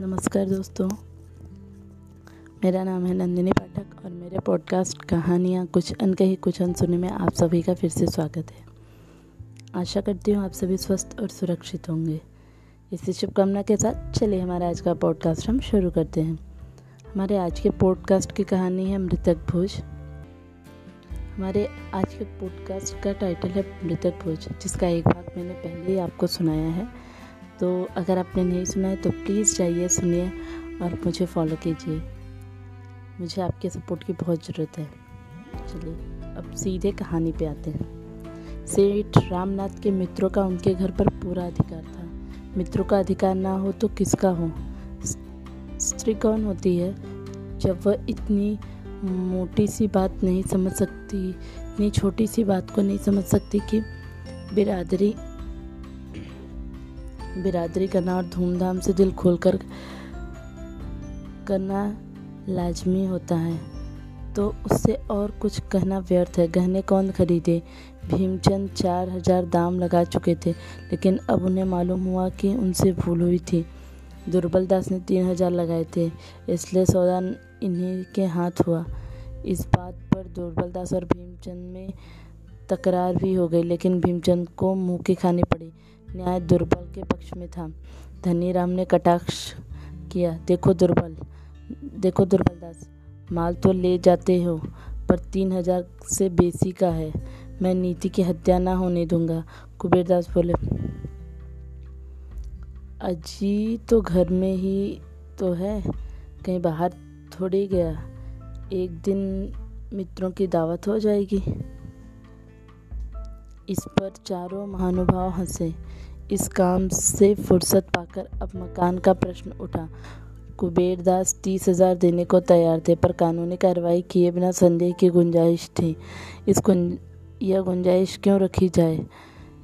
नमस्कार दोस्तों। मेरा नाम है नंदिनी पाठक और मेरे पॉडकास्ट कहानियाँ कुछ अनकही, कुछ अनसुने में आप सभी का फिर से स्वागत है। आशा करती हूँ आप सभी स्वस्थ और सुरक्षित होंगे। इसी शुभकामना के साथ चलिए हमारा आज का पॉडकास्ट हम शुरू करते हैं। हमारे आज के पॉडकास्ट की कहानी है मृतक भोज। हमारे आज के पॉडकास्ट का टाइटल है मृतक भोज, जिसका एक भाग मैंने पहले ही आपको सुनाया है। तो अगर आपने नहीं सुना है तो प्लीज़ जाइए, सुनिए और मुझे फॉलो कीजिए। मुझे आपके सपोर्ट की बहुत ज़रूरत है। चलिए, अब सीधे कहानी पे आते हैं। सेठ रामनाथ के मित्रों का उनके घर पर पूरा अधिकार था। मित्रों का अधिकार ना हो तो किसका हो? स्त्री कौन होती है? जब वह इतनी मोटी सी बात नहीं समझ सकती, इतनी छोटी सी बात को नहीं समझ सकती कि बिरादरी बिरादरी करना और धूमधाम से दिल खोलकर करना लाजमी होता है। तो उससे और कुछ कहना व्यर्थ है। गहने कौन खरीदे? भीमचंद चार हज़ार दाम लगा चुके थे, लेकिन अब उन्हें मालूम हुआ कि उनसे भूल हुई थी। दुर्बल दास ने तीन हज़ार लगाए थे, इसलिए सौदा इन्हीं के हाथ हुआ। इस बात पर दुर्बल दास और भीमचंद में तकरार भी हो गई, लेकिन भीमचंद को मुँह की खानी पड़ी। न्याय दुर्बल के पक्ष में था। धनीराम ने कटाक्ष किया, देखो दुर्बल देखो दुर्बल दास, माल तो ले जाते हो, पर तीन हज़ार से बेसी का है। मैं नीति की हत्या ना होने दूँगा। कुबेरदास बोले, अजी तो घर में ही तो है, कहीं बाहर थोड़ी गया। एक दिन मित्रों की दावत हो जाएगी। इस पर चारों महानुभाव हंसे। इस काम से फुर्सत पाकर अब मकान का प्रश्न उठा। कुबेरदास तीस हज़ार देने को तैयार थे, पर कानूनी कार्रवाई किए बिना संदेह की गुंजाइश थी। इस गुंज यह गुंजाइश क्यों रखी जाए?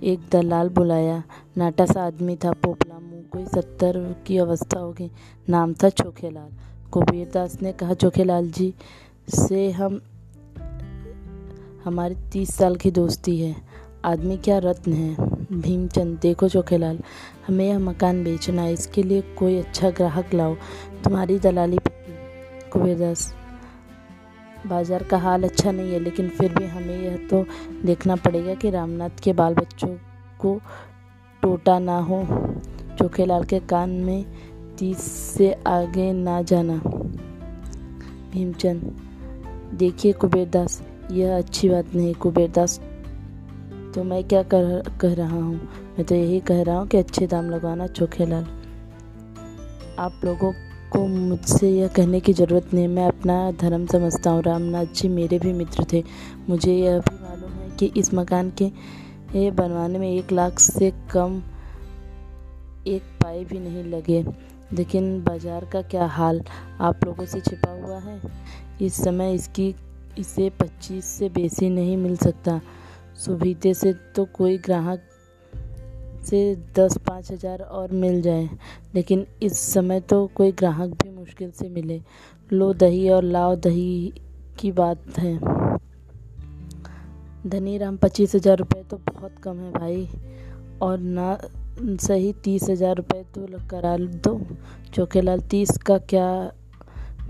एक दलाल बुलाया। नाटा सा आदमी था, पोपला मुँह कोई सत्तर की अवस्था होगी। नाम था चोखेलाल। कुबेरदास ने कहा, चोखेलाल जी, से हम, हमारी तीस साल की दोस्ती है। आदमी क्या रत्न है? भीमचंद, देखो चोखेलाल, हमें यह मकान बेचना है, इसके लिए कोई अच्छा ग्राहक लाओ। तुम्हारी दलाली पक्की कुबेरदास बाज़ार का हाल अच्छा नहीं है, लेकिन फिर भी हमें यह तो देखना पड़ेगा कि रामनाथ के बाल बच्चों को टोटा ना हो। चोखेलाल के कान में तीस से आगे ना जाना। भीमचंद, देखिए कुबेरदास यह अच्छी बात नहीं कुबेरदास तो मैं क्या कर, कह रहा हूँ? मैं तो यही कह रहा हूँ कि अच्छे दाम लगवाना चोखे लाल। आप लोगों को मुझसे यह कहने की ज़रूरत नहीं, मैं अपना धर्म समझता हूँ। रामनाथ जी मेरे भी मित्र थे। मुझे यह भी मालूम है कि इस मकान के ये बनवाने में एक लाख से कम एक पाई भी नहीं लगे। लेकिन बाज़ार का क्या हाल आप लोगों से छिपा हुआ है? इस समय इसकी, इसे पच्चीस से बेसी नहीं मिल सकता। सुविधे से तो कोई ग्राहक से दस, पाँच हज़ार और मिल जाए, लेकिन इस समय तो कोई ग्राहक भी मुश्किल से मिले। लो दही और लाओ दही की बात है। धनी राम पच्चीस हज़ार रुपये तो बहुत कम है भाई, और ना सही तीस हज़ार रुपये तो करा दो। चौकेलाल तीस का क्या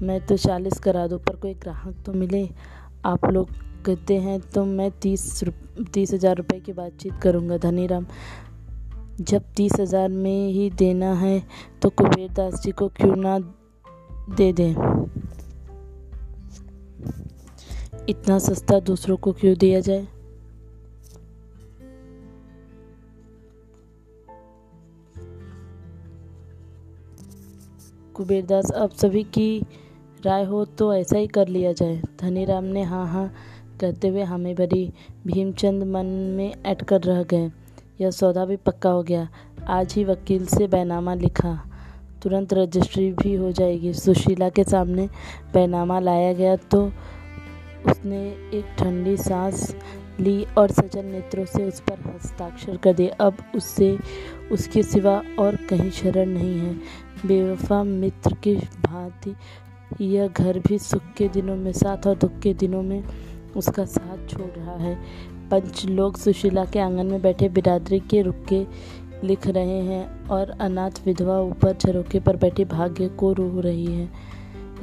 मैं तो चालीस करा दूँ, पर कोई ग्राहक तो मिले? आप लोग कहते हैं तो मैं तीस तीस हज़ार रुपये की बातचीत करूँगा, धनीराम। जब तीस हज़ार में ही देना है तो कुबेर दास जी को क्यों ना दे दें? इतना सस्ता दूसरों को क्यों दिया जाए? कुबेरदास अब सभी की राय हो तो ऐसा ही कर लिया जाए। धनीराम ने हाँ हाँ कहते हुए हमें भरी भीमचंद मन में ऐट कर रह गए। यह सौदा भी पक्का हो गया। आज ही वकील से बैनामा लिखा। तुरंत रजिस्ट्री भी हो जाएगी। सुशीला के सामने बैनामा लाया गया तो उसने एक ठंडी सांस ली और सजन नेत्रों से उस पर हस्ताक्षर कर दिए। अब उससे उसके सिवा और कहीं शरण नहीं है। बेवफा मित्र की भांति यह घर भी सुख के दिनों में, साथ और दुख के दिनों में उसका साथ छोड़ रहा है। पंच लोग सुशीला के आँगन में बैठे बिरादरी के रुके लिख रहे हैं और अनाथ विधवा ऊपर झरोके पर बैठी भाग्य को रो रही है।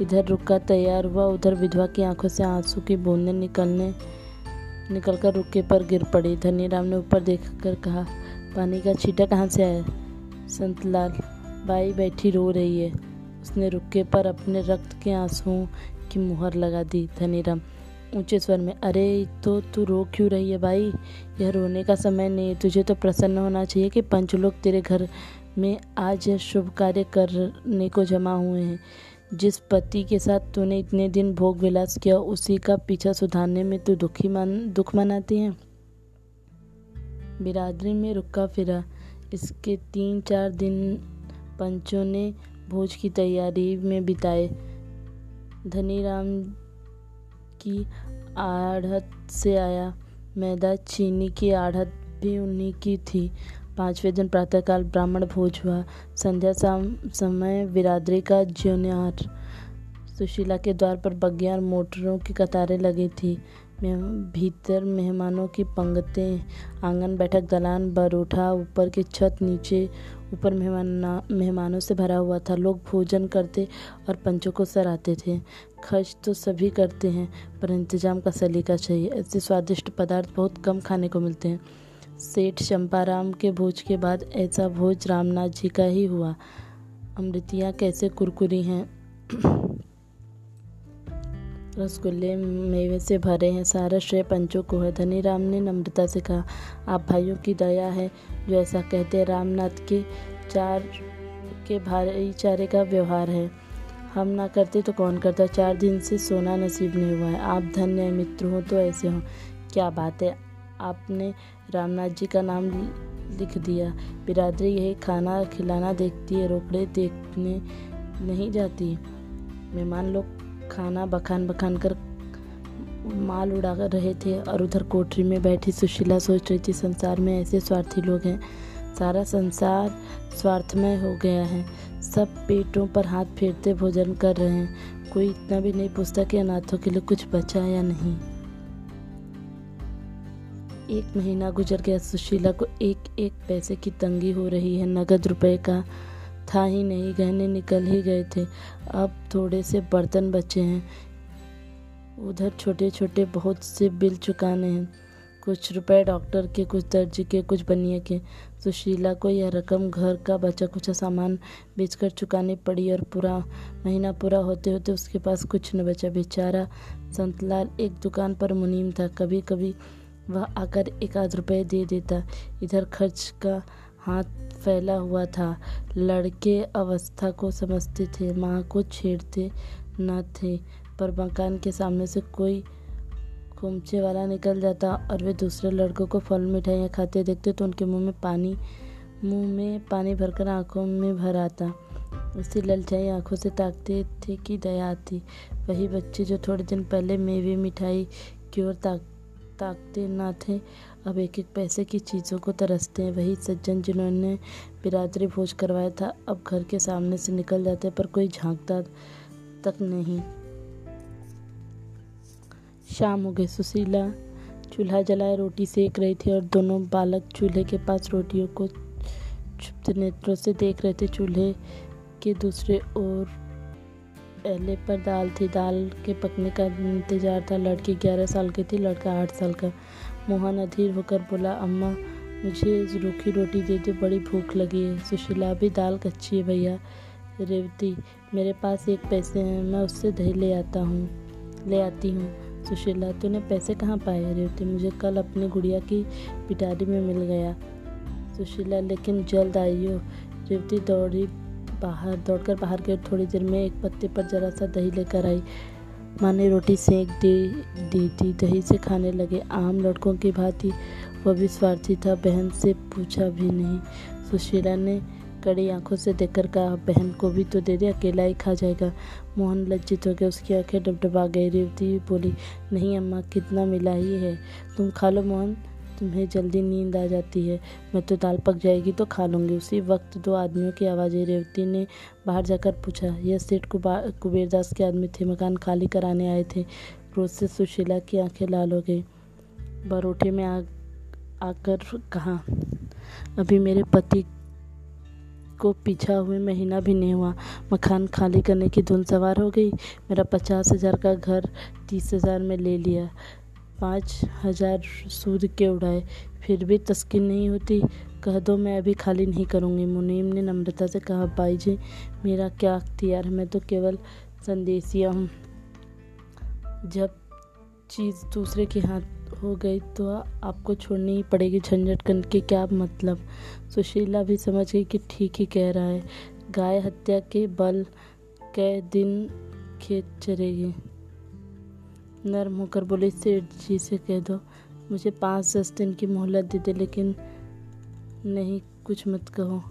इधर रुका तैयार हुआ, उधर विधवा की आँखों से आँसू की बूंदें निकलने, निकलकर रुके पर गिर पड़ी। धनीराम ने ऊपर देखकर कहा, पानी का छीटा कहाँ से आया? संतलाल, बाई बैठी रो रही है। उसने रुके पर अपने रक्त के आंसुओं की मुहर लगा दी। धनीराम ऊँचे स्वर में, अरे तो तू रो क्यों रही है भाई? यह रोने का समय नहीं तुझे तो प्रसन्न होना चाहिए कि पंच लोग तेरे घर में आज यह शुभ कार्य करने को जमा हुए हैं। जिस पति के साथ तूने इतने दिन भोग विलास किया, उसी का पीछा सुधारने में तू दुखी मान, दुख मनाती है? बिरादरी में रुका फिरा। इसके तीन चार दिन पंचों ने भोज की तैयारी में बिताए। धनीराम की आढ़त से आया। मैदा चीनी की आढ़त भी उन्हीं की थी। पाँचवें दिन प्रातःकाल ब्राह्मण भोज हुआ। संध्या समय बिरादरी का ज्योन्यार सुशीला के द्वार पर बग्गियार मोटरों की कतारें लगी थी। भीतर मेहमानों की पंक्तें आँगन बैठक, दलान बरूठा, ऊपर की छत नीचे, ऊपर मेहमान, मेहमानों से भरा हुआ था। लोग भोजन करते और पंचों को सराहते थे। खर्च तो सभी करते हैं, पर इंतज़ाम का सलीका चाहिए। ऐसे स्वादिष्ट पदार्थ बहुत कम खाने को मिलते हैं। सेठ चंपाराम के भोज के बाद ऐसा भोज रामनाथ जी का ही हुआ। अमृतियाँ कैसे कुरकुरी हैं? रसगुल्ले मेवे से भरे हैं। सारा श्रेय पंचों को है। धनी राम ने नम्रता से कहा, आप भाइयों की दया है जो ऐसा कहते रामनाथ के चार, के भाईचारे का व्यवहार है। हम ना करते तो कौन करता? चार दिन से सोना नसीब नहीं हुआ है। आप धन्य मित्र हो तो ऐसे हो। क्या बात है? आपने रामनाथ जी का नाम लिख दिया। बिरादरी यही खाना खिलाना देखती है। रोकड़े देखने नहीं जाती। मेहमान लोग खाना बखान बखान कर माल उड़ा कर रहे थे और उधर कोठरी में बैठी सुशीला सोच रही थी, संसार में ऐसे स्वार्थी लोग हैं। सारा संसार स्वार्थमय हो गया है। सब पेटों पर हाथ फेरते भोजन कर रहे हैं। कोई इतना भी नहीं पूछता कि अनाथों के लिए कुछ बचा या नहीं। एक महीना गुजर गया। सुशीला को एक एक पैसे की तंगी हो रही है। नगद रुपए का था ही नहीं, गहने निकल ही गए थे। अब थोड़े से बर्तन बचे हैं। उधर छोटे छोटे बहुत से बिल चुकाने हैं। कुछ रुपए डॉक्टर के, कुछ दर्जी के, कुछ बनिए के। सुशीला को यह रकम घर का बचा कुछ सामान बेचकर चुकानी पड़ी और पूरा महीना पूरा होते होते उसके पास कुछ न बचा। बेचारा संतलाल एक दुकान पर मुनीम था। कभी कभी वह आकर एक आध रुपये दे देता। इधर खर्च का हाथ फैला हुआ था। लड़के अवस्था को समझते थे। माँ को छेड़ते न थे, पर मकान के सामने से कोई खुमचे वाला निकल जाता और वे दूसरे लड़कों को फल, मिठाइयाँ खाते देखते तो उनके मुँह में पानी, मुँह में पानी भरकर आँखों में भर आता। उसी ललचाई आँखों से ताकते थे कि दया आती। वही बच्चे जो थोड़े दिन पहले मेवे मिठाई की ओर ताक, ताकते न थे अब एक एक पैसे की चीज़ों को तरसते हैं। वही सज्जन जिन्होंने बिरादरी भोज करवाया था, अब घर के सामने से निकल जाते पर कोई झांकता तक नहीं। शाम हो गई। सुशीला चूल्हा जलाए, रोटी सेक रही थी और दोनों बालक चूल्हे के पास रोटियों को छुप्त नेत्रों से देख रहे थे। चूल्हे के दूसरे ओर पहले पर दाल थी। दाल के पकने का इंतज़ार था। लड़की ग्यारह साल की थी, लड़का आठ साल का। मोहन अधीर होकर बोला, अम्मा, मुझे रूखी रोटी दे दो बड़ी भूख लगी है। सुशीला भी दाल कच्ची है भैया। रेवती, मेरे पास एक पैसे हैं, मैं उससे दही ले आता हूँ। ले आती हूँ। सुशीला, तूने पैसे कहाँ पाए? रेवती, मुझे कल अपनी गुड़िया की पिटारी में मिल गया। सुशीला, लेकिन जल्द आई हो रेवती दौड़ी बाहर, दौड़कर बाहर गई थोड़ी देर में एक पत्ते पर जरा सा दही लेकर आई। माँ ने रोटी सेक दे, दी थी। दही से खाने लगे आम, लड़कों की भांति। वह भी स्वार्थी था, बहन से पूछा भी नहीं। सुशीला ने कड़ी आँखों से देखकर कहा, बहन को भी तो दे दे, अकेला ही खा जाएगा। मोहन लज्जित हो गया, उसकी आँखें डबडबा गई रेवती बोली, नहीं अम्मा, कितना मिला ही है। तुम खा लो मोहन। तुम्हें जल्दी नींद आ जाती है। मैं तो दाल पक जाएगी तो खा लूँगी। उसी वक्त दो आदमियों की आवाज़ें, रेवती ने बाहर जाकर पूछा, यह सेठ कुबेरदास के आदमी थे, मकान खाली कराने आए थे। रोज से सुशीला की आँखें लाल हो गई। बरोठे में आ, आकर कहा, अभी मेरे पति को पीछा हुए महीना भी नहीं हुआ। मकान खाली करने की धुन सवार हो गई। मेरा पचास हज़ार का घर तीस हज़ार में ले लिया। पाँच हज़ार सूद के उड़ाए। फिर भी तस्किन नहीं होती। कह दो, मैं अभी खाली नहीं करूँगी। मुनीम ने नम्रता से कहा, भाई जी, मेरा क्या अख्तियार है? मैं तो केवल संदेशिया हूँ। जब चीज़ दूसरे के हाथ हो गई तो आपको छोड़नी ही पड़ेगी। झंझट करने के क्या मतलब? सुशीला भी समझ गई कि ठीक ही कह रहा है। गाय हत्या के बल कै दिन खेत चरेगी। नर्म होकर बोली, सेठ जी से कह दो। मुझे पाँच दस दिन की मोहलत दे दे, लेकिन नहीं, कुछ मत कहो।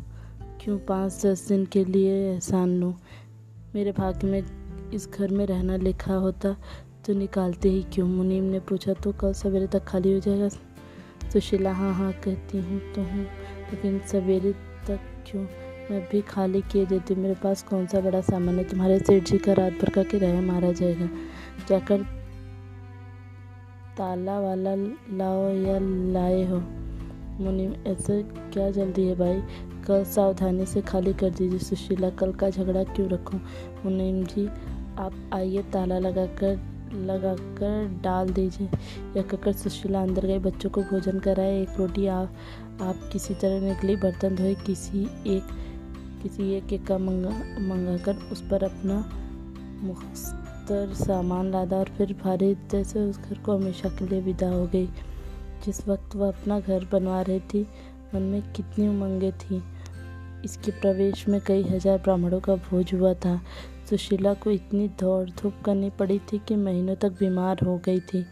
क्यों पाँच दस दिन के लिए एहसान लूँ? मेरे भाग्य में इस घर में रहना लिखा होता तो निकालते ही क्यों? मुनीम ने पूछा तो कल सवेरे तक खाली हो जाएगा? सुशीला हाँ हाँ कहती हूँ तो हूँ, लेकिन सवेरे तक क्यों? मैं भी खाली किए देती मेरे पास कौन सा बड़ा सामान है? तुम्हारे सेठ जी का रात भर का किराया मारा जाएगा। जाकर ताला वाला लाओ या लाए हो। मुनीम ऐसे क्या जल्दी है भाई? कल सावधानी से खाली कर दीजिए सुशीला, कल का झगड़ा क्यों रखूँ? मुनीम जी, आप आइए, ताला लगाकर लगाकर डाल दीजिए। या कहकर सुशीला अंदर गए बच्चों को भोजन कराए, एक रोटी आप आप किसी तरह निकली, बर्तन धोए, किसी एक किसी एक एक का मंगा मंगा कर उस पर अपना मुख्तर सामान लादा और फिर भारी जैसे उस घर को हमेशा के लिए विदा हो गई। जिस वक्त वह अपना घर बनवा रही थी, मन में कितनी उमंगें थीं। इसके प्रवेश में कई हज़ार ब्राह्मणों का भोज हुआ था। सुशीला को इतनी दौड़ धूप करनी पड़ी थी कि महीनों तक बीमार हो गई थी।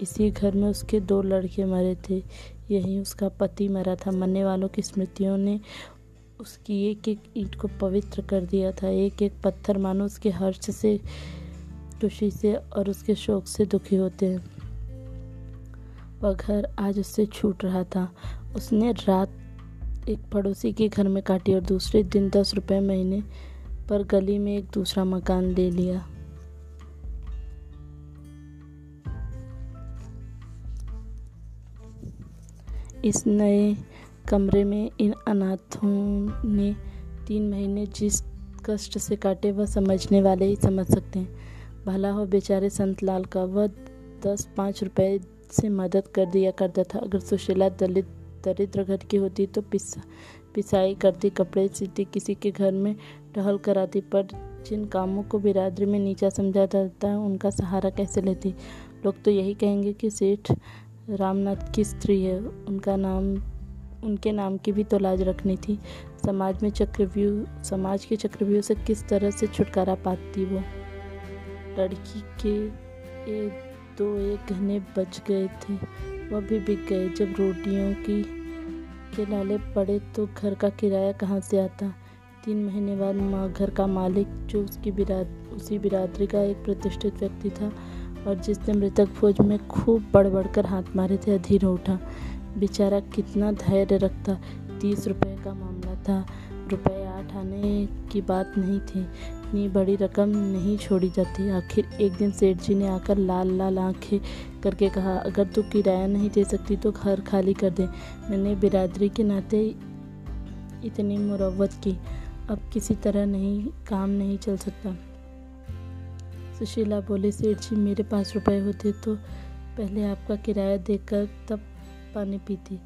इसी घर में उसके दो लड़के मरे थे। यही उसका पति मरा था। मरने वालों की स्मृतियों ने उसकी एक एक ईंट को पवित्र कर दिया था। एक एक पत्थर मानो उसके हर्ष से खुशी से और उसके शौक से दुखी होते हैं। वह घर आज उससे छूट रहा था। उसने रात एक पड़ोसी के घर में काटी और दूसरे दिन दस रुपए महीने पर गली में एक दूसरा मकान ले लिया। इस नए कमरे में इन अनाथों ने तीन महीने जिस कष्ट से काटे, वह समझने वाले ही समझ सकते हैं। भला हो, बेचारे संतलाल का वह दस पाँच रुपए से मदद कर दिया करता था। अगर सुशीला दलित, दरिद्र घर की होती तो पिसा, पिसाई करती, कपड़े सीती, किसी के घर में टहल कराती, पर जिन कामों को बिरादरी में नीचा समझा जाता है, उनका सहारा कैसे लेती? लोग तो यही कहेंगे कि सेठ रामनाथ की स्त्री है। उनका नाम, उनके नाम की भी तो लाज रखनी थी। समाज में चक्रव्यूह, समाज के चक्रव्यूह से किस तरह से छुटकारा पाती वो? लड़की के एक तो एक गहने बच गए थे। वह भी बिक गए। जब रोटियों की के लाले पड़े तो घर का किराया कहाँ से आता? तीन महीने बाद माँ घर का मालिक, जो उसकी बिराद, उसी बिरादरी का एक प्रतिष्ठित व्यक्ति था और जिसने मृतक फौज में खूब बढ़ बढ़ कर हाथ मारे थे, अधीर उठा। बेचारा कितना धैर्य रखता। तीस रुपए का मामला था। रुपए आठ आने की बात नहीं थी। इतनी बड़ी रकम नहीं छोड़ी जाती। आखिर एक दिन सेठ जी ने आकर लाल लाल आँखें करके कहा, अगर तू किराया नहीं दे सकती तो घर खाली कर दे। मैंने बिरादरी के नाते इतनी मुरवत की। अब किसी तरह नहीं, काम नहीं चल सकता। सुशीला बोली, सेठ जी, मेरे पास रुपए होते तो पहले आपका किराया देकर तब पानी पीती।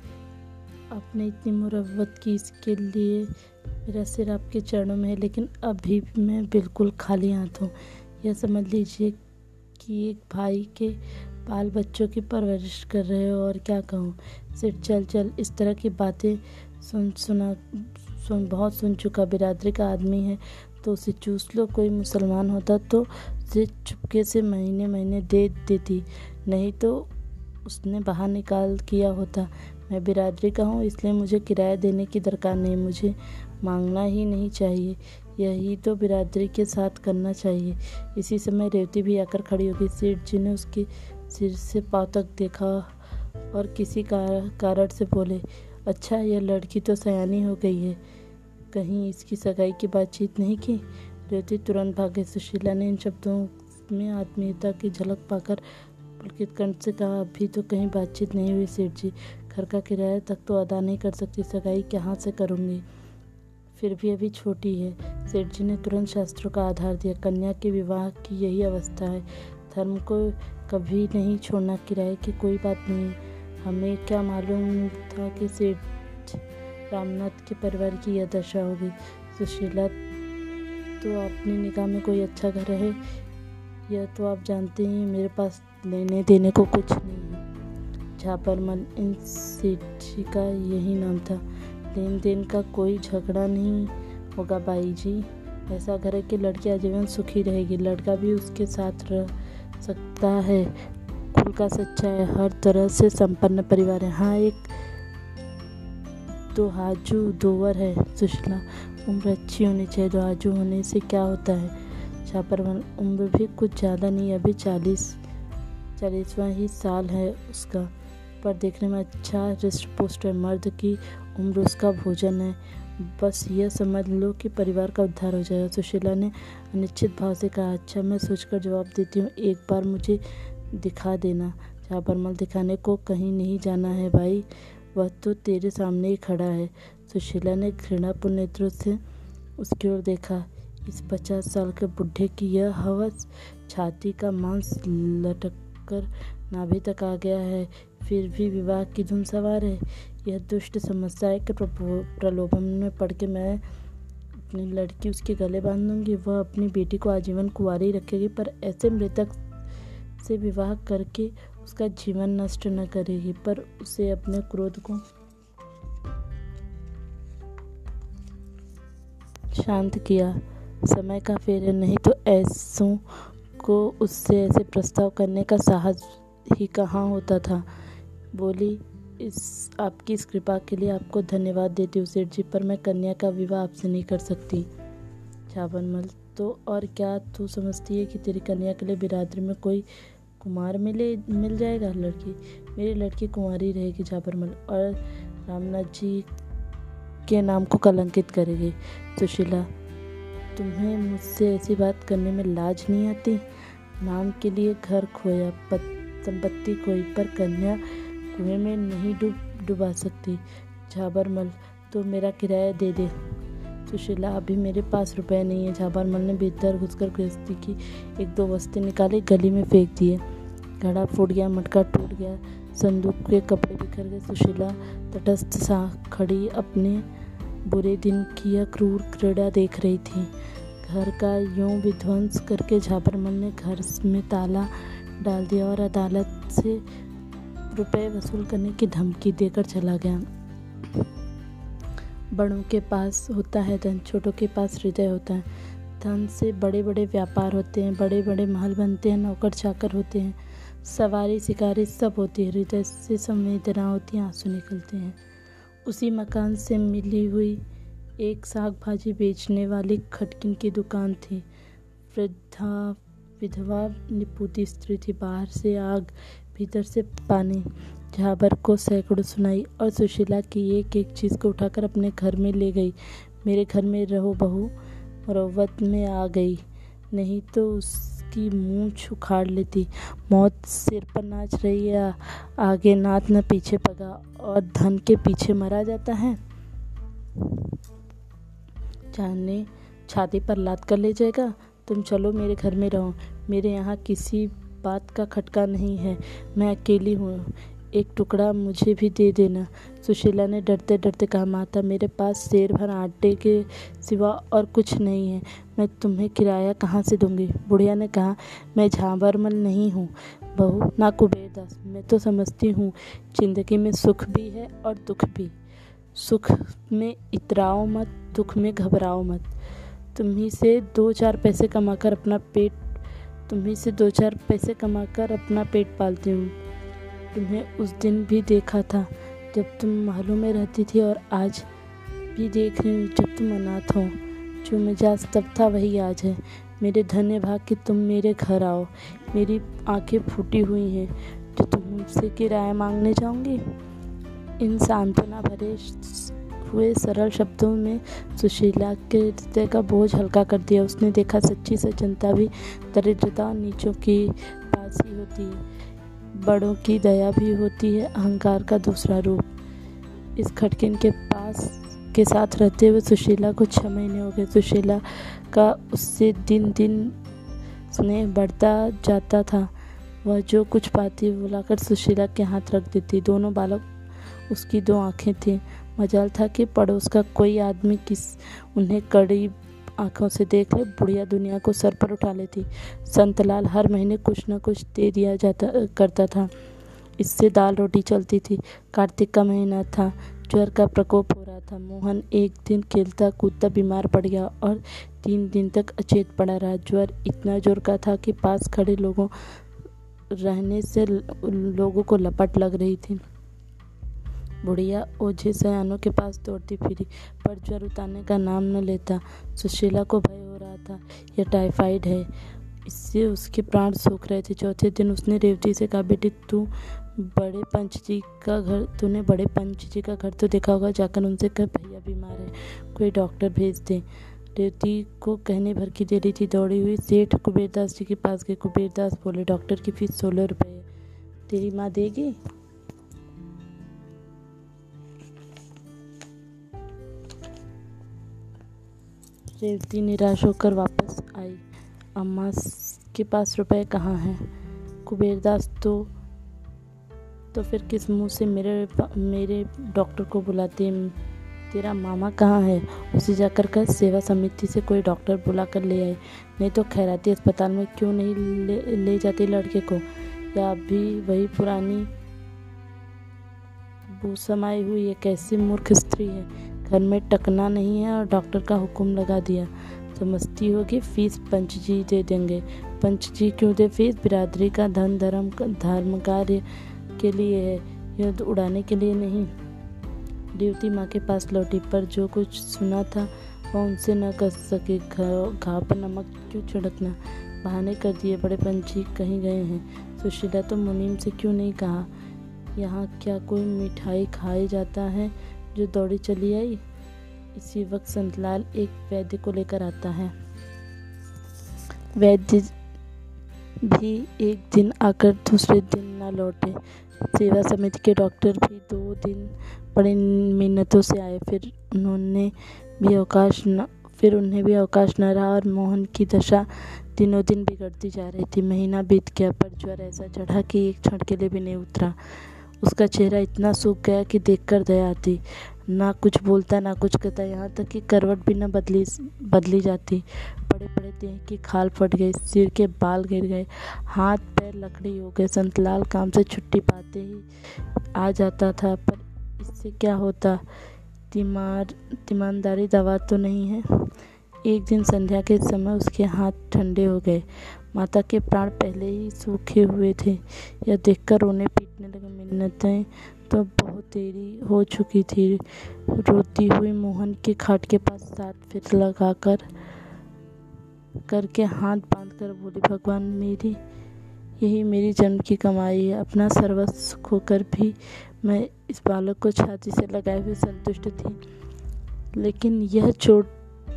आपने इतनी मुरवत की इसके लिए मेरा सिर आपके चरणों में है, लेकिन अभी मैं बिल्कुल खाली हाथ हूँ। यह समझ लीजिए कि एक भाई के बाल बच्चों की परवरिश कर रहे हो और क्या कहूँ। सिर चल चल इस तरह की बातें सुन सुना, सुन, बहुत सुन चुका, बिरादरी का आदमी है तो उसे चूस लो, कोई मुसलमान होता तो उसे चुपके से महीने महीने दे देती, नहीं तो उसने बाहर निकाल किया होता। मैं बिरादरी का हूँ, इसलिए मुझे किराया देने की दरकार नहीं, मुझे मांगना ही नहीं चाहिए। यही तो बिरादरी के साथ करना चाहिए। इसी समय रेवती भी आकर खड़ी हो गई सेठ जी ने उसके सिर से पाँव तक देखा और किसी कारण से बोले अच्छा यह लड़की तो सयानी हो गई है। कहीं इसकी सगाई की बातचीत नहीं की? रेवती तुरंत भागे। सुशीला ने इन शब्दों में आत्मीयता की झलक पाकर पुलकित कंठ से कहा, अभी तो कहीं बातचीत नहीं हुई, सेठ जी। घर का किराया तक तो अदा नहीं कर सकती। सगाई कहाँ से करूँगी? फिर भी अभी छोटी है। सेठ जी ने तुरंत शास्त्रों का आधार दिया। कन्या के विवाह की यही अवस्था है। धर्म को कभी नहीं छोड़ना किराए की कोई बात नहीं। हमें क्या मालूम था कि सेठ रामनाथ के परिवार की यह दशा होगी। सुशीला तो अपनी निगाह में कोई अच्छा घर है? यह तो आप जानते ही मेरे पास लेने देने को कुछ नहीं है। झापरमल इन सेठ जी का यही नाम था। लेन देन का कोई झगड़ा नहीं होगा भाई जी। ऐसा घर है कि लड़की आजीवन सुखी रहेगी। लड़का भी उसके साथ रह सकता है। कुल का सच्चा है। हर तरह से संपन्न परिवार है। हाँ एक तो हाजू दोवर है। सुशीला, उम्र अच्छी होनी चाहिए। तो हाजू होने से क्या होता है? छापरवन उम्र भी कुछ ज़्यादा नहीं। अभी चालीस, चालीसवा ही साल है उसका। पर देखने में अच्छा रिस्ट पोस्ट है। मर्द की उम्र उसका, भोजन है। बस यह समझ लो कि परिवार का उद्धार हो जाएगा। सुशीला ने अनिश्चित भाव से कहा अच्छा मैं सोचकर जवाब देती हूँ, एक बार मुझे दिखा देना। छापरमल दिखाने को कहीं नहीं जाना है भाई, वह तो तेरे सामने ही खड़ा है। सुशीला ने घृणापूर्ण नेत्रों से उसकी ओर देखा। इस पचास साल के बुढ़े की यह हवस छाती का मांस लटक कर नाभि तक आ गया है। फिर भी विवाह की धुन सवार है। यह दुष्ट समस्या के प्रलोभन में पढ़ के मैं अपनी लड़की उसके गले बाँध दूँगी वह अपनी बेटी को आजीवन कुंवारी रखेगी, पर ऐसे मृतक से विवाह करके उसका जीवन नष्ट न करेगी, पर उसे अपने क्रोध को शांत किया। समय का फेर नहीं तो ऐसों को उससे ऐसे प्रस्ताव करने का साहस ही कहाँ होता था? बोली इस आपकी इस कृपा के लिए आपको धन्यवाद देती हूँ, सेठ जी, पर मैं कन्या का विवाह आपसे नहीं कर सकती। छावनमल तो और क्या तू समझती है कि तेरी कन्या के लिए बिरादरी में कोई कुमार मिले, मिल जाएगा? लड़की, मेरी लड़की कुंवारी रहेगी छापरमल और रामनाथ जी के नाम को कलंकित करेगी। सुशीला, तुम्हें मुझसे ऐसी बात करने में लाज नहीं आती? नाम के लिए घर खोया संपत्ति खोई, पर कन्या कुएँ में नहीं डूब, डुबा सकती। झाबरमल तो मेरा किराया दे दे। सुशीला, अभी मेरे पास रुपए नहीं है। झाबरमल ने भीतर घुसकर गृहस्थी की एक दो वस्ते निकाले, गली में फेंक दिए। घड़ा फूट गया, मटका टूट गया, संदूक के कपड़े बिखर गए। सुशीला तटस्थ सा खड़ी अपने बुरे दिन की यह क्रूर क्रीड़ा देख रही थी। घर का यूँ विध्वंस करके झाबरमल ने घर में ताला डाल दिया और अदालत से रुपए वसूल करने की धमकी देकर चला गया। बड़ों के पास होता है धन, छोटों के पास हृदय होता है। धन से बड़े बड़े व्यापार होते हैं बड़े बड़े महल बनते हैं, नौकर चाकर होते हैं। सवारी शिकारी सब होती है, हृदय से संवेदना होती है, आँसू निकलते हैं। उसी मकान से मिली हुई एक साग भाजी बेचने वाली खटकिन की दुकान थी। वृद्धा, विधवा निपुती स्त्री थी। बाहर से आग भीतर से पानी, झाबर को सैकड़ों सुनाई और सुशीला की एक एक चीज़ को उठाकर अपने घर में ले गई। मेरे घर में रहो बहू मरवत में आ गई। नहीं तो उसकी मूछ उखाड़ लेती। मौत सिर पर नाच रही है, आगे नाथ न पीछे पगा और धन के पीछे मरा जाता है। जाने छाती पर लाद कर ले जाएगा। तुम चलो मेरे घर में रहो। मेरे यहाँ किसी बात का खटका नहीं है। मैं अकेली हूँ। एक टुकड़ा मुझे भी दे देना। सुशीला ने डरते डरते कहा, माता, मेरे पास शेर भर आटे के सिवा और कुछ नहीं है। मैं तुम्हें किराया कहाँ से दूँगी? बुढ़िया ने कहा, मैं झांवरमल नहीं हूँ। बहू, ना कुबेरदास मैं तो समझती हूँ, ज़िंदगी में सुख भी है और दुख भी। सुख में इतराओ मत, दुख में घबराओ मत। तुम्ही से दो चार पैसे कमाकर अपना पेट तुम्ही से दो चार पैसे कमाकर अपना पेट पालती हूँ। तुम्हें उस दिन भी देखा था, जब तुम महलों में रहती थी और आज भी देख रही हूँ जब तुम अनाथ हो। जो मिजाज तब था, वही आज है। मेरे धन्य भाग कि तुम मेरे घर आओ। मेरी आँखें फूटी हुई हैं। जो तुम मुझसे किराया मांगने जाओगे? इन सांत्वना भरे हुए सरल शब्दों में सुशीला के हृदय का बोझ हल्का कर दिया। उसने देखा, सच्ची सज्जनता भी दरिद्रता नीचों की पास ही होती है, बड़ों की दया भी होती है, अहंकार का दूसरा रूप। इस खटकिन के पास के साथ रहते हुए सुशीला को छः महीने हो गए। सुशीला का उससे दिन दिन स्नेह बढ़ता जाता था। वह जो कुछ पाती बुलाकर सुशीला के हाथ रख देती, दोनों बालक, उसकी दो आँखें थीं। मजाल था कि पड़ोस का कोई आदमी किस, उन्हें कड़ी आँखों से देख ले, बुढ़िया दुनिया को सर पर उठा लेती। संतलाल हर महीने कुछ न कुछ दे दिया जाता करता था। इससे दाल रोटी चलती थी। कार्तिक का महीना था। ज्वर का प्रकोप हो रहा था। मोहन एक दिन खेलता कूदता बीमार पड़ गया और तीन दिन तक अचेत पड़ा रहा। ज्वर इतना ज़ोर का था कि पास खड़े लोगों, रहने से लोगों को लपट लग रही थी। बुढ़िया ओझे सयानों के पास दौड़ती फिरी, पर ज्वर उतारने का नाम न लेता। सुशीला को भय हो रहा था, यह टाइफाइड है। इससे उसके प्राण सूख रहे थे। चौथे दिन उसने रेवती से कहा, बेटी, तू बड़े पंच जी का घर, तूने बड़े पंच जी का घर तो देखा होगा, जाकर उनसे कह, भैया बीमार है, कोई डॉक्टर भेज दे। रेवती को कहने भर की देरी थी। दौड़ी हुई सेठ कुबेरदास जी के पास गए कुबेरदास बोले, डॉक्टर की फ़ीस सोलह रुपये तेरी माँ देगी? रेवती निराश होकर वापस आई। अम्मा के पास रुपए कहाँ हैं? कुबेरदास तो तो फिर किस मुँह से मेरे मेरे डॉक्टर को बुलाते तेरा मामा कहाँ है? उसे जाकर कर सेवा समिति से कोई डॉक्टर बुला कर ले आए। नहीं तो खैराती अस्पताल में क्यों नहीं ले, ले जाते लड़के को? या अभी वही पुरानी समाई हुई है? कैसी मूर्ख स्त्री है? घर में टकना नहीं है और डॉक्टर का हुक्म लगा दिया। समझती तो होगी, फ़ीस पंच जी दे देंगे। पंच जी क्यों दे फ़ीस? बिरादरी का धन, धर्म धर्म कार्य के लिए है। युद्ध उड़ाने के लिए नहीं। ड्यूटी माँ के पास लौटी, पर जो कुछ सुना था, वह उनसे न कर सके। घाव पर नमक क्यों छिड़कना? बहाने कर दिए बड़े पंछी कहीं गए हैं। सुशीला तो मुनीम से क्यों नहीं कहा? यहाँ क्या कोई मिठाई खाई जाता है? जो दौड़ी चली आई, इसी वक्त संतलाल एक वैद्य को लेकर आता है। वैद्य भी एक दिन आकर दूसरे दिन न लौटे। सेवा समिति के डॉक्टर भी दो दिन बड़ी मिन्नतों से आए। फिर उन्होंने भी अवकाश न, फिर उन्हें भी अवकाश न रहा और मोहन की दशा दिनों दिन बिगड़ती जा रही थी। महीना बीत गया, पर ज्वर ऐसा चढ़ा कि एक क्षण के लिए भी नहीं उतरा। उसका चेहरा इतना सूख गया कि देखकर दया आती। ना कुछ बोलता, ना कुछ कहता। यहाँ तक कि करवट भी ना बदली बदली जाती। बड़े बड़े देह की खाल फट गई, सिर के बाल गिर गए। हाथ, पैर लकड़ी हो गए। संतलाल काम से छुट्टी पाते ही आ जाता था, पर इससे क्या होता? तीमार, तीमानदारी दवा तो नहीं है। एक दिन संध्या के समय उसके हाथ ठंडे हो गए। माता के प्राण पहले ही सूखे हुए थे। यह देखकर रोने पीटने लगे मिन्नतें तो बहुत देरी हो चुकी थी। रोती हुई मोहन के खाट के पास सात फिर लगाकर करके हाथ बाँध कर बोली, भगवान, मेरी, यही मेरी जन्म की कमाई है। अपना सर्वस्व खोकर भी मैं इस बालक को छाती से लगाए हुए संतुष्ट थी। लेकिन यह चोट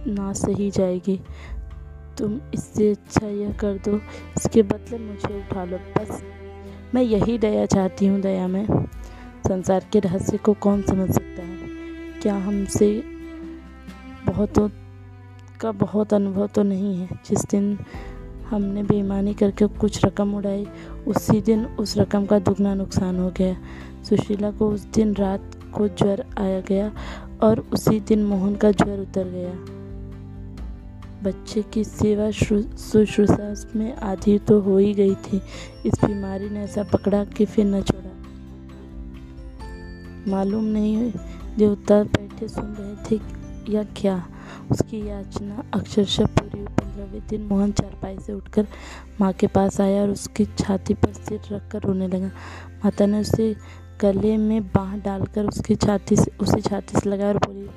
ना सही जाएगी। तुम इससे अच्छा यह कर दो, इसके बदले मुझे उठा लो। बस, मैं यही दया चाहती हूँ दया में। संसार के रहस्य को कौन समझ सकता है? क्या हमसे बहुतों का बहुत अनुभव तो नहीं है? जिस दिन हमने बेईमानी करके कुछ रकम उड़ाई, उसी दिन उस रकम का दुगना नुकसान हो गया। सुशीला को उस दिन रात को ज्वर आया गया और उसी दिन मोहन का ज्वर उतर गया। बच्चे की सेवा शुश्रूषा में आधी तो हो ही गई थी। इस बीमारी ने ऐसा पकड़ा कि फिर न छोड़ा। मालूम नहीं देवता बैठे सुन रहे थे या क्या? उसकी याचना अक्षरशः पूरी पंद्रहवें दिन मोहन चारपाई से उठकर माँ के पास आया और उसकी छाती पर सिर रखकर रोने लगा। माता ने उसे गले में बाह डालकर उसकी छाती से उसे छाती से लगाया और बोली,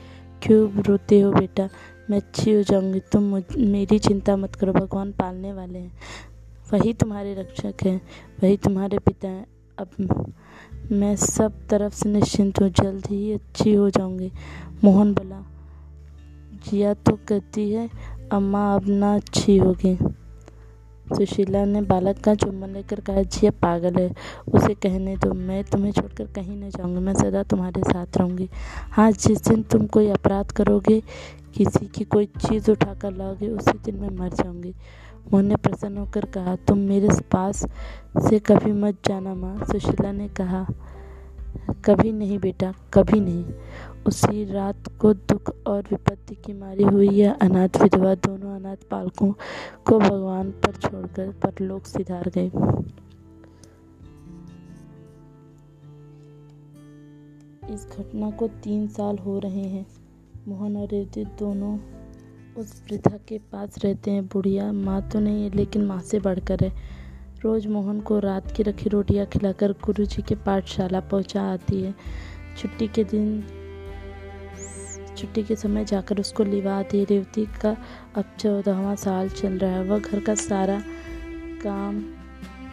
क्यों रोते हो बेटा? मैं अच्छी हो जाऊँगी, तुम मेरी चिंता मत करो, भगवान पालने वाले हैं। वही तुम्हारे रक्षक हैं, वही तुम्हारे पिता हैं। अब मैं सब तरफ़ से निश्चिंत हूँ, जल्द ही अच्छी हो जाऊँगी। मोहन बोला, जिया तो कहती है, अम्मा अब ना अच्छी होगी। सुशीला ने बालक का चुम्बन लेकर कहा, जिया पागल है, उसे कहने दो, मैं तुम्हें छोड़कर कहीं नहीं जाऊँगी, मैं सदा तुम्हारे साथ रहूँगी। हाँ जिस दिन तुम कोई अपराध करोगे किसी की कोई चीज़ उठा कर लाओगे, उसी दिन मैं मर जाऊँगी। मोहन ने प्रसन्न होकर कहा, तुम मेरे पास से कभी मत जाना माँ। सुशीला ने कहा, कभी नहीं बेटा, कभी नहीं। उसी रात को दुख और विपत्ति की मारी हुई यह अनाथ विधवा दोनों अनाथ पालकों को भगवान पर छोड़कर परलोक सिधार गए। इस घटना को तीन साल हो रहे हैं। मोहन और रेवती दोनों उस वृद्धा के पास रहते हैं। बुढ़िया, माँ तो नहीं है, लेकिन माँ से बढ़कर है। रोज़ मोहन को रात की रखी रोटियाँ खिलाकर गुरु जी के पाठशाला पहुँचा आती है। छुट्टी के दिन, छुट्टी के समय जाकर उसको लिवा आती है। रेवती का अब चौदहवा साल चल रहा है। वह घर का सारा काम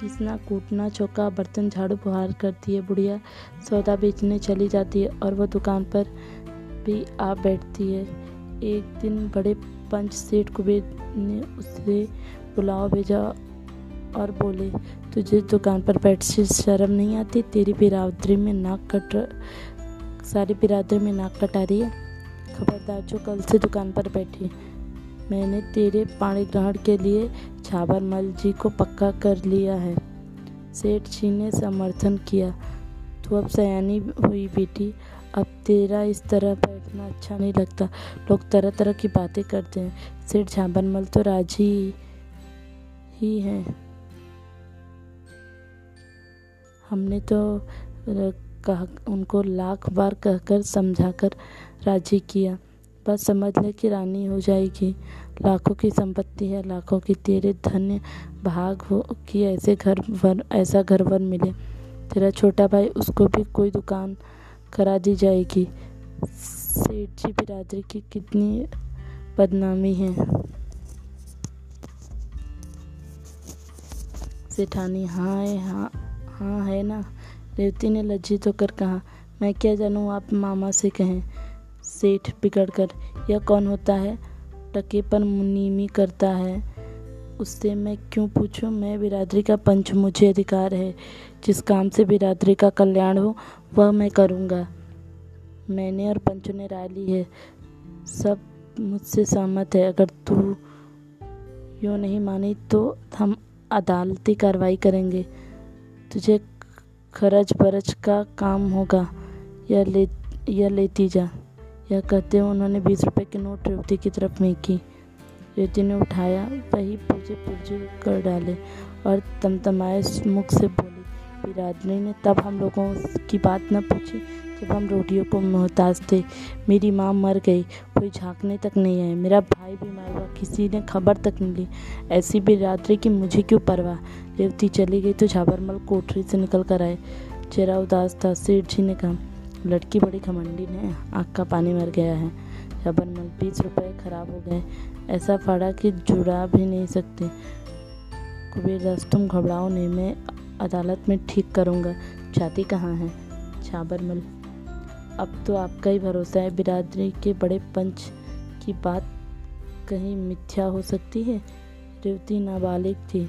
पीसना, कूटना, चौका, बर्तन, झाड़ू, बुहार करती है। बुढ़िया सौदा बेचने चली जाती है और वह दुकान पर भी आ बैठती है। एक दिन बड़े पंच सेठ कुबेर ने उसे बुलाव भेजा और बोले, तुझे दुकान पर बैठ से शर्म नहीं आती? तेरी बिरादरी में नाक कट सारी बिरादरी में नाक कटा रही है। खबरदार जो कल से दुकान पर बैठी मैंने तेरे पाणी ग्रहण के लिए छाबर मल जी को पक्का कर लिया है। सेठ जी ने समर्थन किया। तू अब सयानी हुई बेटी। अब तेरा इस तरह बैठना अच्छा नहीं लगता। लोग तरह तरह की बातें करते हैं। सेठ झाबरमल तो राज़ी ही, हैं हमने तो कहा, उनको लाख बार कहकर, समझाकर राज़ी किया। बस समझ ले कि रानी हो जाएगी। लाखों की संपत्ति है, लाखों की तेरे धन्य भाग हो, कि ऐसे घर वर ऐसा घर वर मिले। तेरा छोटा भाई, उसको भी कोई दुकान करा दी जाएगी। सेठ जी बिरादरी की कितनी बदनामी है। सेठानी हाँ है हाँ हाँ है ना? रेवती ने लज्जित होकर कहा, मैं क्या जानूँ, आप मामा से कहें, सेठ बिगड़ कर यह कौन होता है? टके पर मुनीमी करता है। उससे मैं क्यों पूछूँ? मैं बिरादरी का पंच मुझे अधिकार है। जिस काम से बिरादरी का कल्याण हो, वह मैं करूँगा। मैंने और पंचों ने राय ली है। सब मुझसे सहमत है। अगर तू यूँ नहीं मानी तो हम अदालती कार्रवाई करेंगे। तुझे खर्च बरच का काम होगा। या ले या लेती जा। यह कहते हुए उन्होंने बीस रुपए के नोट रेवती की तरफ़ में की रेवती ने उठाया, वही पूजे पूजे कर डाले और तमतमाए मुख से बोली, बिरादरी ने, तब हम लोगों की बात न पूछी जब हम रोटियों को मोहताज थे, मेरी माँ मर गई, कोई झांकने तक नहीं आए। मेरा भाई बीमार हुआ, किसी ने खबर तक नहीं ली। ऐसी बिरादरी की मुझे क्यों परवाह? रेवती चली गई तो झाबरमल कोठरी से निकल कर आए। चेहरा उदास था, सेठ जी ने कहा, लड़की बड़ी घमंडी है आँख का पानी मर गया है। झाबरमल बीस रुपए खराब हो गए। ऐसा फाड़ा कि जुड़ा भी नहीं सकते। कुबेर दास, तुम घबराओ नहीं, मैं अदालत में ठीक करूँगा। जाति कहाँ है? छाबरमल अब तो आपका ही भरोसा है, बिरादरी के बड़े पंच की बात कहीं मिथ्या हो सकती है? रेवती नाबालिग थी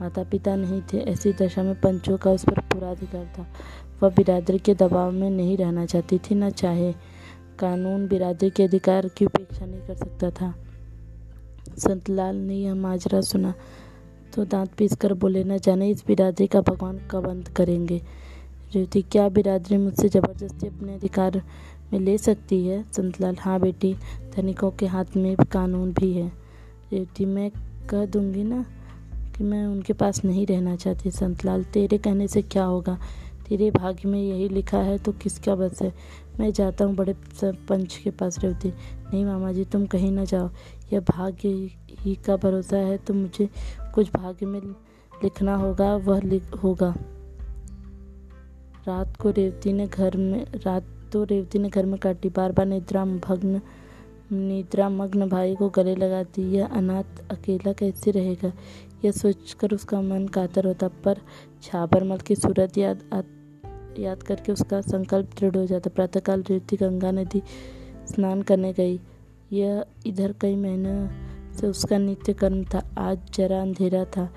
माता पिता नहीं थे, ऐसी दशा में पंचों का उस पर पूरा अधिकार था। वह बिरादरी के दबाव में नहीं रहना चाहती थी, न चाहे कानून बिरादरी के अधिकार की उपेक्षा नहीं कर सकता था। संतलाल ने यह माजरा सुना तो दांत पीस कर बोले, न जाने इस बिरादरी का भगवान कब अंत करेंगे? ज्योति क्या बिरादरी मुझसे ज़बरदस्ती अपने अधिकार में ले सकती है? संतलाल हाँ बेटी, धनिकों के हाथ में कानून भी है। रेवती मैं कह दूँगी ना कि मैं उनके पास नहीं रहना चाहती। संतलाल, तेरे कहने से क्या होगा? तेरे भाग्य में यही लिखा है तो किसका बस है? मैं जाता हूँ, बड़े पंच के पास रेवती नहीं मामा जी तुम कहीं ना जाओ। यह भाग्य ही का भरोसा है तो मुझे कुछ भाग्य में लिखना होगा, वह लिख होगा। रात को रेवती ने घर में रात तो रेवती ने घर में काटी बार बार निद्रा भग्न निद्रा मग्न भाई को गले लगाती यह अनाथ अकेला कैसे रहेगा? यह सोचकर उसका मन कातर होता पर छाबरमल की सूरत याद आ, याद करके उसका संकल्प दृढ़ हो जाता। प्रातःकाल रेवती गंगा नदी स्नान करने गई। यह इधर कई महीने से उसका नित्य कर्म था। आज जरा अंधेरा था।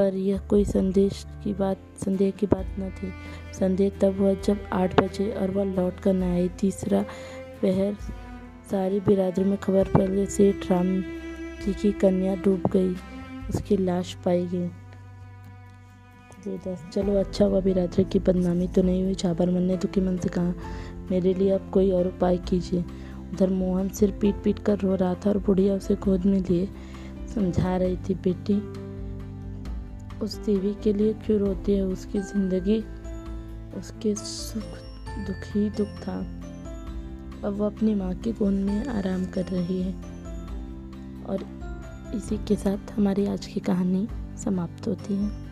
पर यह कोई संदेश की बात, संदेह की बात न थी। संदेह तब हुआ जब आठ बजे और वह लौट कर न आई। तीसरा पहर सारी बिरादरी में खबर पहले से राम जी की कन्या डूब गई। उसकी लाश पाई गई। दस। चलो अच्छा हुआ बिरादरी की बदनामी तो नहीं हुई। छापर मन ने दुखी मन से कहा, मेरे लिए अब कोई और उपाय कीजिए। उधर मोहन सिर पीट पीट कर रो रहा था और बुढ़िया उसे गोद में लिए। समझा रही थी बेटी। उस देवी के लिए क्यों रोती है। उसकी ज़िंदगी, उसके सुख, दुख ही दुख था। अब वो अपनी माँ के गोद में आराम कर रही है। और इसी के साथ हमारी आज की कहानी समाप्त होती है।